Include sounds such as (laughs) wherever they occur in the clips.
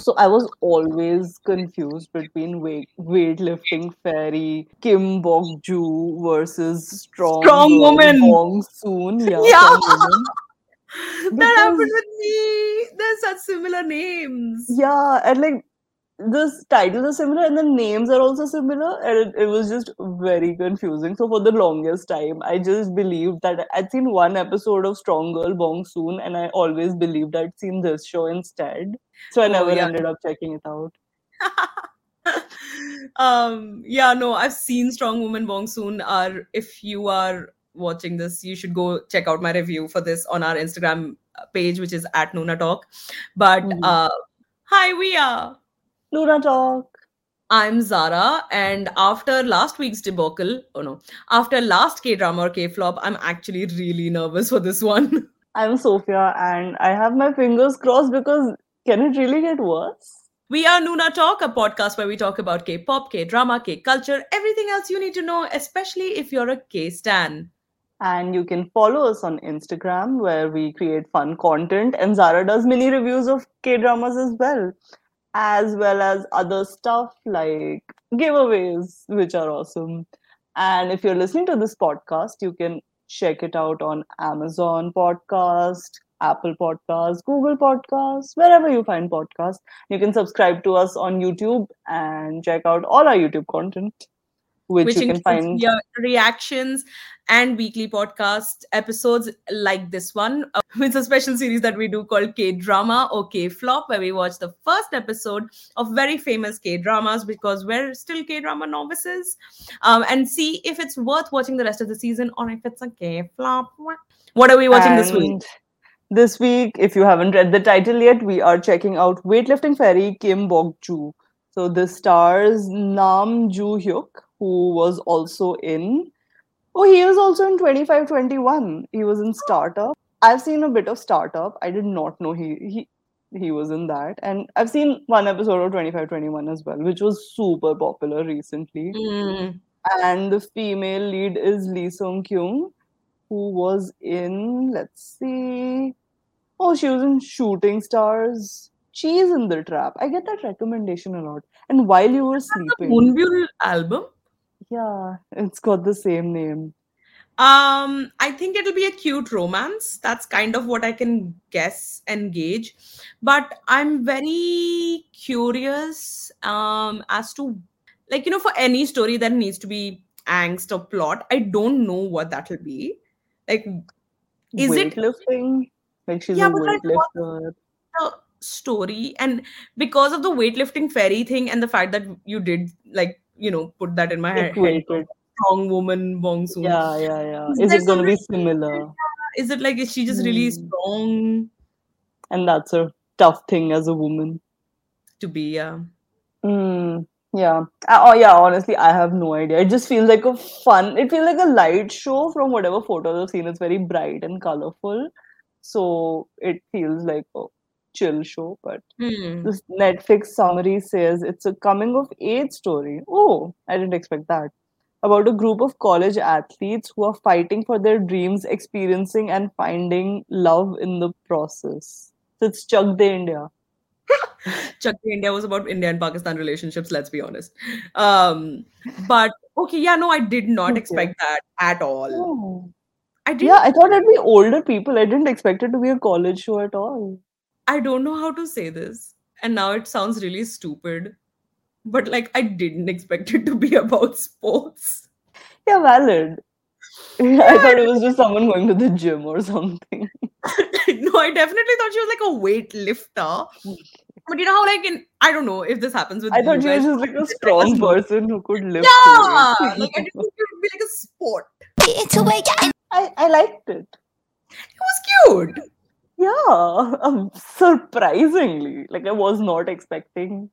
So I was always confused between weight weightlifting fairy Kim Bok Joo versus strong, Strong woman. Bong Soon. Yeah, Yeah. that happened with me. There's such similar names. Yeah, and like the titles are similar and the names are also similar, and it, it was just very confusing. So for the longest time, I just believed that I'd seen one episode of Strong Girl Bong Soon, and I always believed I'd seen this show instead. So I Oh, never yeah. ended up checking it out. (laughs) um yeah no i've seen strong woman bong soon are if you are watching this you should go check out my review for this on our instagram page which is at noona talk but Mhm. uh hi we are Noona Talk. i'm zara and after last week's debacle oh no after last k drama or k flop i'm actually really nervous for this one (laughs) I'm Sophia, and I have my fingers crossed because can it really get worse? We are Noona Talk, a podcast where we talk about K pop, K drama, K culture, everything else you need to know, especially if you're a K stan. And you can follow us on Instagram where we create fun content. And Zara does mini reviews of K dramas as well, as well as other stuff like giveaways, which are awesome. And if you're listening to this podcast, you can check it out on Amazon Podcast, Apple Podcast, Google Podcast, wherever you find podcasts. You can subscribe to us on YouTube and check out all our YouTube content, which, which you can find. your reactions and weekly podcast episodes like this one. Uh, it's a special series that we do called K Drama or K Flop, where we watch the first episode of very famous K dramas because we're still K drama novices um, and see if it's worth watching the rest of the season or if it's a K flop. What are we watching this week? This week, if you haven't read the title yet, we are checking out weightlifting fairy Kim Bok Joo. So this stars Nam Joo Hyuk, who was also in. Oh, he was also in 2521. He was in Startup. I've seen a bit of Startup. I did not know he he he was in that, and I've seen one episode of 2521 as well, which was super popular recently Mm. and the female lead is Lee Sung Kyung, who was in let's see, oh she was in Shooting Stars. Cheese in the Trap. I get that recommendation a lot. And while you were The sleeping, Moonbyul album. Yeah, it's got the same name. Um, I think it'll be a cute romance. That's kind of what I can guess and gauge. But I'm very curious um as to like you know for any story that needs to be angst or plot, I don't know what that'll be. Like Is it- weightlifting? Like she's Yeah, a but like what- weightlifter. the story and because of the weightlifting fairy thing and the fact that you did like you know put that in my head, head strong woman Bong Soon. Yeah, yeah, yeah. Is Is it going to be similar? Is it like is she just really Hmm. strong And that's a tough thing as a woman. to be? Yeah. Mm, yeah. Oh, yeah. Honestly, I have no idea. It just feels like a fun. It feels like a light show from whatever photos I've seen. It's very bright and colorful, so it feels like a chill show. But Hmm. this Netflix summary says it's a coming of age story. Oh, I didn't expect that. About a group of college athletes who are fighting for their dreams, experiencing and finding love in the process. So it's Chak De India. (laughs) Chak De India was about India and Pakistan relationships, let's be honest. Um, but okay, yeah, no, I did not Okay. expect that at all. Oh. I Yeah, I thought it'd be older people. I didn't expect it to be a college show at all. I don't know how to say this. And now it sounds really stupid. But like I didn't expect it to be about sports. Yeah, valid. (laughs) I thought it was just someone going to the gym or something. (laughs) no, I definitely thought she was like a weightlifter. But you know how like in I don't know if this happens with I you thought she was just like a strong person who could lift Yeah, like I didn't think it would be like a sport. It's okay. I, I liked it. It was cute. Yeah, (laughs) um, surprisingly. Like I was not expecting.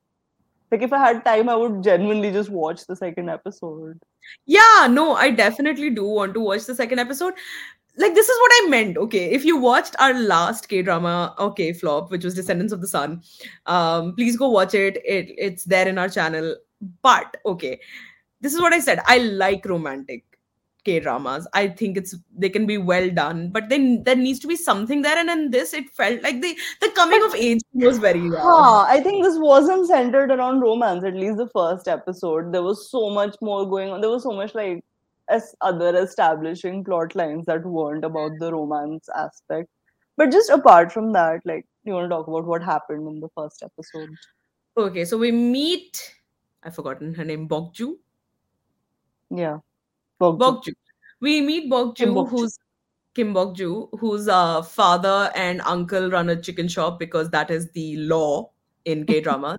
Like if I had time, I would genuinely just watch the second episode. Yeah, no, I definitely do want to watch the second episode. Like, this is what I meant. Okay, if you watched our last K drama, okay, flop, which was Descendants of the Sun, um, please go watch it. It it's there in our channel. But okay, this is what I said. I like romantic K dramas. I think it's they can be well done, but then there needs to be something there. And in this, it felt like the the coming of age was very well. Huh, I think this wasn't centered around romance, at least the first episode. There was so much more going on. There was so much like as other establishing plot lines that weren't about the romance aspect. But just apart from that, like you want to talk about what happened in the first episode? Okay, so we meet. I've forgotten her name. Bok Joo. Yeah. Bok Joo. We meet Bok Joo, who's Kim Bok Joo, whose uh, father and uncle run a chicken shop because that is the law in K (laughs) drama.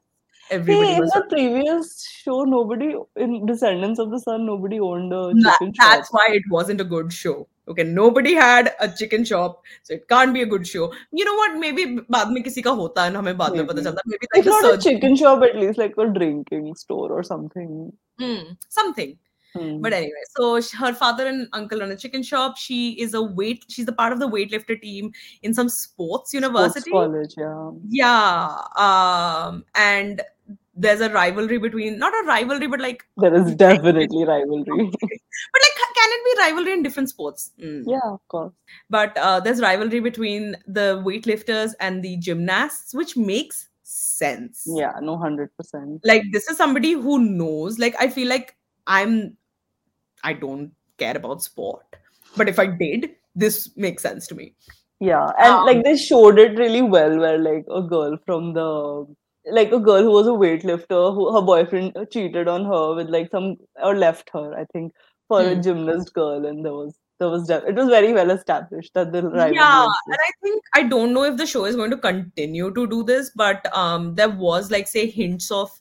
Everybody hey, in the previous show, nobody in Descendants of the Sun, nobody owned a chicken that, shop. That's why it wasn't a good show. Okay, nobody had a chicken shop, so it can't be a good show. You know what? Maybe बाद में किसी का होता है ना हमें बाद में Maybe like it's a not a chicken shop, at least like a drinking store or something. Hmm, something. Hmm. But anyway, so sh- her father and uncle run a chicken shop. She is a weight. She's a part of the weightlifter team in some sports university. Sports college, yeah. Yeah. Um, and there's a rivalry between not a rivalry, but like There is definitely (laughs) rivalry. (laughs) but like can it be rivalry in different sports? Mm. yeah, of course. But uh, there's rivalry between the weightlifters and the gymnasts, which makes sense. Yeah, no, hundred percent. Like this is somebody who knows. Like I feel like I'm I don't care about sport. But if I did, this makes sense to me. Yeah, and Um, like they showed it really well, where like a girl from the like a girl who was a weightlifter, who her boyfriend cheated on her with like some or left her, I think, for a Hmm. gymnast girl, and there was there was it was very well established that the yeah and i think i don't know if the show is going to continue to do this but um there was like say hints of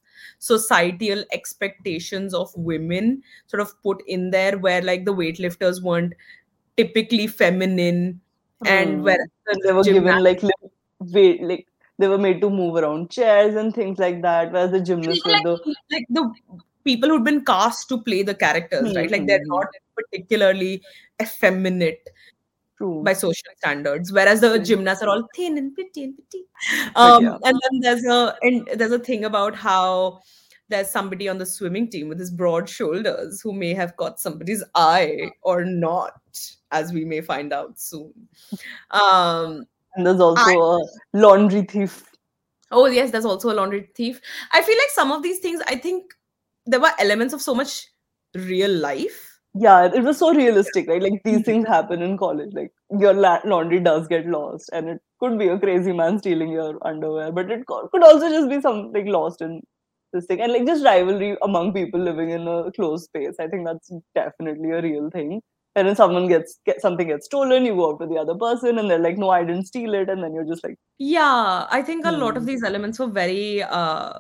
societal expectations of women sort of put in there where like the weightlifters weren't typically feminine and Hmm. where And they were given like weight, like they were made to move around chairs and things like that. Whereas the gymnasts were the like the people who'd been cast to play the characters right like they're Mhm. not particularly effeminate true. by social standards, whereas the gymnasts are all thin and pretty and petite. (laughs) Um, yeah. And then there's a and there's a thing about how there's somebody on the swimming team with his broad shoulders who may have caught somebody's eye (laughs) or not, as we may find out soon. Um, and there's also a laundry thief. oh yes, there's also a laundry thief. I feel like some of these things, I think there were elements of so much real life. Yeah, it was so realistic, right? Like these (laughs) things happen in college. Like your la- laundry does get lost, and it could be a crazy man stealing your underwear, but it co- could also just be something lost in this thing, and like just rivalry among people living in a closed space. I think that's definitely a real thing. And then someone gets get something gets stolen, you go up to the other person, and they're like, "No, I didn't steal it," and then you're just like, Yeah, I think a lot of Hmm. these elements were very uh,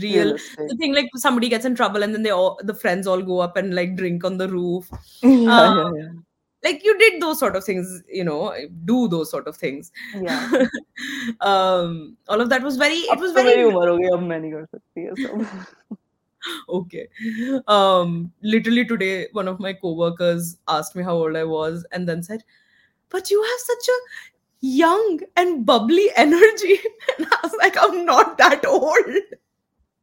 real. The thing like somebody gets in trouble and then they all the friends all go up and like drink on the roof. (laughs) Yeah, um, yeah, uh, yeah. like you did those sort of things you know do those sort of things. Yeah. (laughs) Um all of that was very it was very (laughs) okay. Um literally today one of my coworkers asked me how old i was and then said but you have such a young and bubbly energy. And i was like i'm not that old.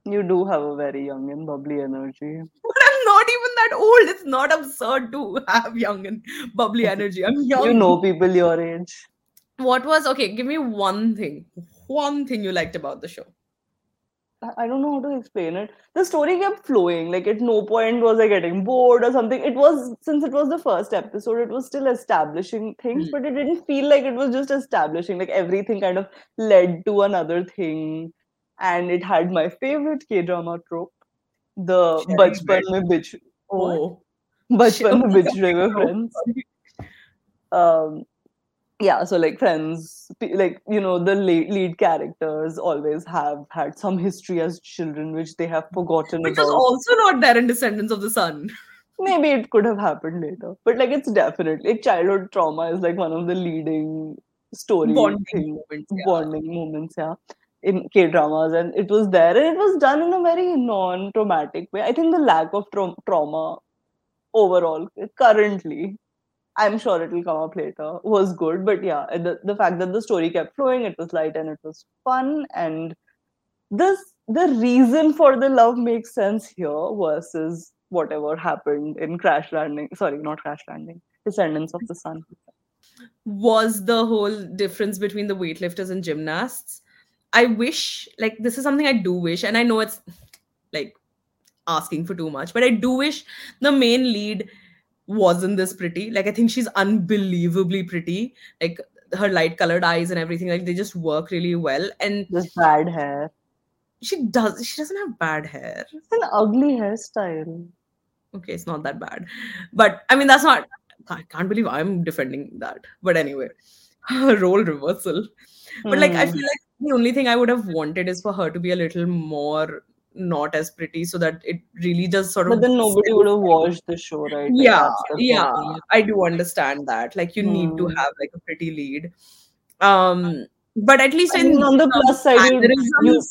You do have a very young and bubbly energy. But I'm not even that old. It's not absurd to have young and bubbly (laughs) energy. I'm young. You know people your age. What was okay? Give me one thing. One thing you liked about the show. I don't know how to explain it. The story kept flowing. Like at no point was I getting bored or something. It was since it was the first episode, it was still establishing things, Hmm. but it didn't feel like it was just establishing. Like everything kind of led to another thing. And it had my favorite K drama trope. The Sharing Bachpan mein (laughs) bitch. (laughs) Oh, Bachpan mein Oh bitch friends. um yeah so like friends like you know the lead, lead characters always have had some history as children which they have forgotten which was about also not there in Descendants of the Sun. (laughs) maybe it could have happened later but like it's definitely like childhood trauma is like one of the leading story Bonding thing, moments. yeah. bonding moments yeah in k dramas and it was there and it was done in a very non traumatic way i think the lack of tra- trauma overall currently i'm sure it will come up later was good but yeah the, the fact that the story kept flowing it was light and it was fun and this the reason for the love makes sense here versus whatever happened in Crash Landing. Sorry, not Crash Landing. Descendants of the Sun. was the whole difference between the weightlifters and gymnasts. I wish, like, this is something I do wish, and I know it's like asking for too much, but I do wish the main lead wasn't this pretty. Like, I think she's unbelievably pretty. Like, her light colored eyes and everything, like, they just work really well. And Just bad hair. she does, she doesn't have bad hair. It's an ugly hairstyle. Okay, it's not that bad. But I mean, that's not, I can't believe I'm defending that. But anyway, (laughs) role reversal. But like, I Hmm. feel like the only thing I would have wanted is for her to be a little more not as pretty so that it really just sort of. But then nobody would have watched the show, right? Yeah, the yeah, problem. I do understand that. Like, you need to Hmm. have like a pretty lead. Um, but at least I in mean, on the plus side, you, you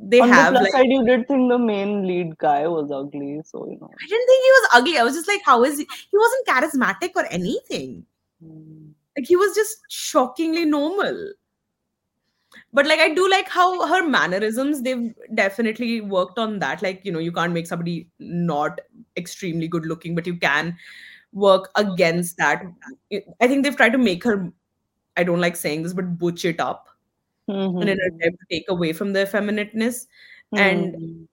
they on have the plus like. side, you did think the main lead guy was ugly, so you know. I didn't think he was ugly. I was just like, how is he? He wasn't charismatic or anything. Hmm. Like he was just shockingly normal. But like I do like how her mannerisms, they've definitely worked on that. Like, you know, you can't make somebody not extremely good looking, but you can work against that. I think they've tried to make her, I don't like saying this, but butch it up and in an Mhm. attempt to take away from their feminiteness. And Hmm.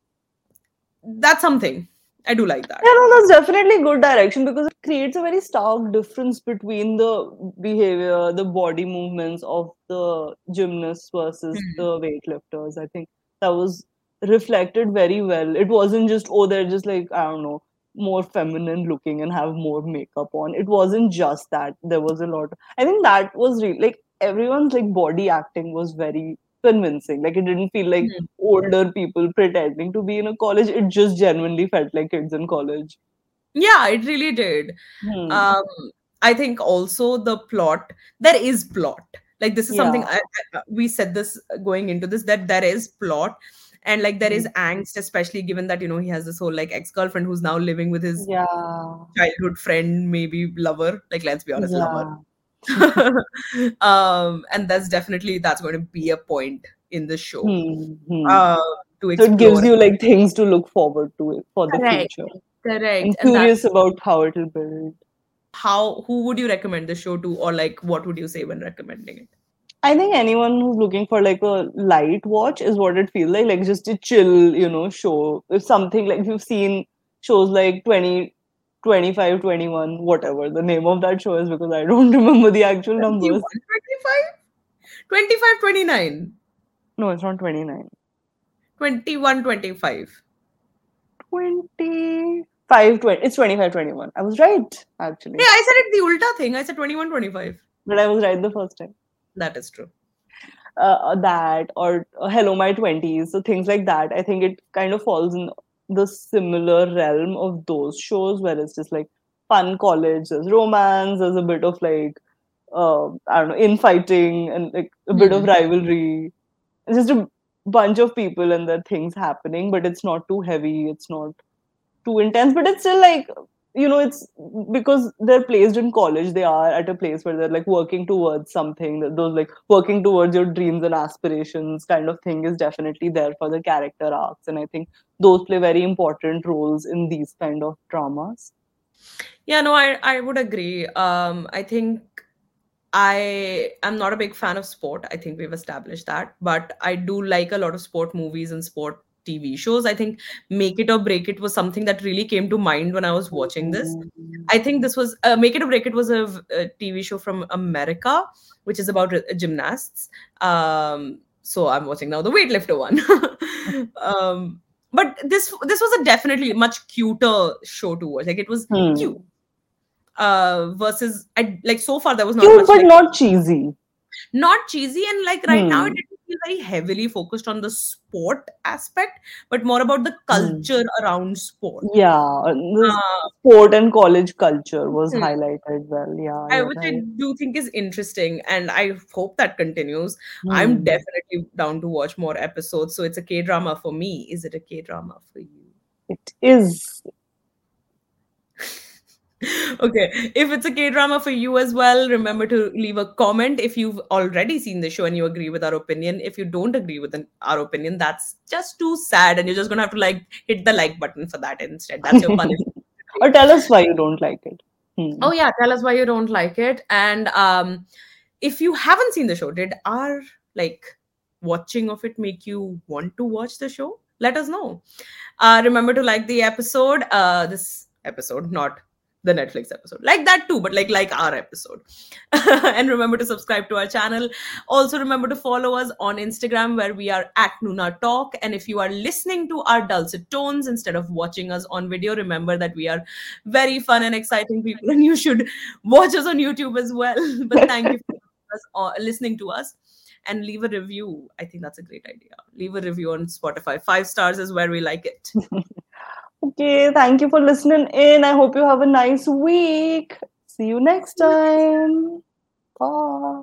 that's something. I do like that. Yeah, no, that's definitely good direction because it creates a very stark difference between the behavior, the body movements of the gymnasts versus Hmm. the weightlifters. I think that was reflected very well. It wasn't just, oh, they're just like, I don't know, more feminine looking and have more makeup on. It wasn't just that. There was a lot. I think that was really like everyone's like body acting was very convincing. Like it didn't feel like Hmm. older people pretending to be in a college. It just genuinely felt like kids in college. Yeah, it really did. Hmm. um i think also the plot there is plot like this is something I, I- we said this going into this that there is plot and like there Hmm. angst especially given that you know he has this whole like ex-girlfriend who's now living with his Yeah. childhood friend maybe lover like let's be honest lover Yeah. (laughs) um and that's definitely that's going to be a point in the show Hmm, hmm. uh to so it gives you like things to look forward to for the Correct. future. correct I'm curious about how it'll build. how who would you recommend the show to or like what would you say when recommending it I think anyone who's looking for like a light watch is what it feels like, like just a chill, you know, show. If something like you've seen shows like 20, 25, 21, whatever the name of that show is because I don't (laughs) remember the actual 21, numbers. 25 25 29 No, it's not 29. 21 25 25, 20. It's 25, 21. I was right, actually. yeah i said it the ulta thing i said 21 25 But I was right the first time. that is true uh, that or uh, hello my 20s so things like that i think it kind of falls in the similar realm of those shows where it's just like fun college there's romance there's a bit of like uh, i don't know infighting and like a bit of Hmm. rivalry it's just a bunch of people and there are things happening but it's not too heavy it's not too intense but it's still like you know it's because they're placed in college they are at a place where they're like working towards something those like working towards your dreams and aspirations kind of thing is definitely there for the character arcs and i think those play very important roles in these kind of dramas. Yeah no i i would agree. Um i think i am not a big fan of sport. I think we've established that but i do like a lot of sport movies and sport tv shows i think make it or break it was something that really came to mind when i was watching this I think this was uh, Make It or Break It was a, a TV show from America, which is about uh, gymnasts. Um, so I'm watching now the weightlifter one. (laughs) um, but this this was a definitely much cuter show to watch. Like it was Hmm. cute. Uh, versus I like so far there was not cute much but like, not cheesy not cheesy and like right now it Hmm. didn't very heavily focused on the sport aspect, but more about the Hmm. culture around sport. yeah Uh, sport and college culture was Hmm. highlighted well yeah I, which I do think is interesting, and I hope that continues. I'm Hmm. definitely down to watch more episodes. So it's a K drama for me. Is it a K drama for you? it is okay if it's a k drama for you as well remember to leave a comment if you've already seen the show and you agree with our opinion. If you don't agree with an, our opinion that's just too sad and you're just gonna have to like hit the like button for that instead. That's your punishment. (laughs) Or tell us why you don't like it. Hmm. oh yeah tell us why you don't like it. And um if you haven't seen the show did our like watching of it make you want to watch the show? Let us know. Uh remember to like the episode uh this episode not the Netflix episode. Like that too, but like like our episode. (laughs) and remember to subscribe to our channel. Also remember to follow us on Instagram where we are at Noona Talk. And if you are listening to our dulcet tones instead of watching us on video, remember that we are very fun and exciting people, and you should watch us on YouTube as well. (laughs) but thank you for (laughs) uh, listening to us and leave a review. I think that's a great idea. Leave a review on Spotify. Five stars is where we like it. Okay, thank you for listening in. I hope you have a nice week. See you next time. Bye.